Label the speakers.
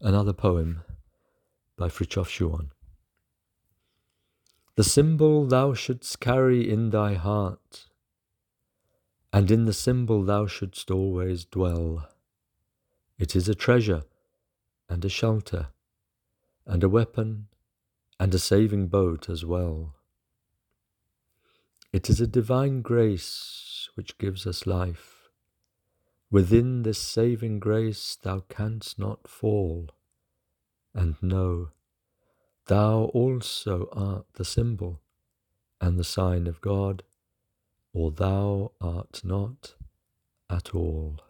Speaker 1: Another poem by Frithjof Schuon. The symbol thou shouldst carry in thy heart, and in the symbol thou shouldst always dwell. It is a treasure and a shelter, and a weapon and a saving boat as well. It is a divine grace which gives us life. Within this saving grace thou canst not fall, and know thou also art the symbol and the sign of God, or thou art not at all.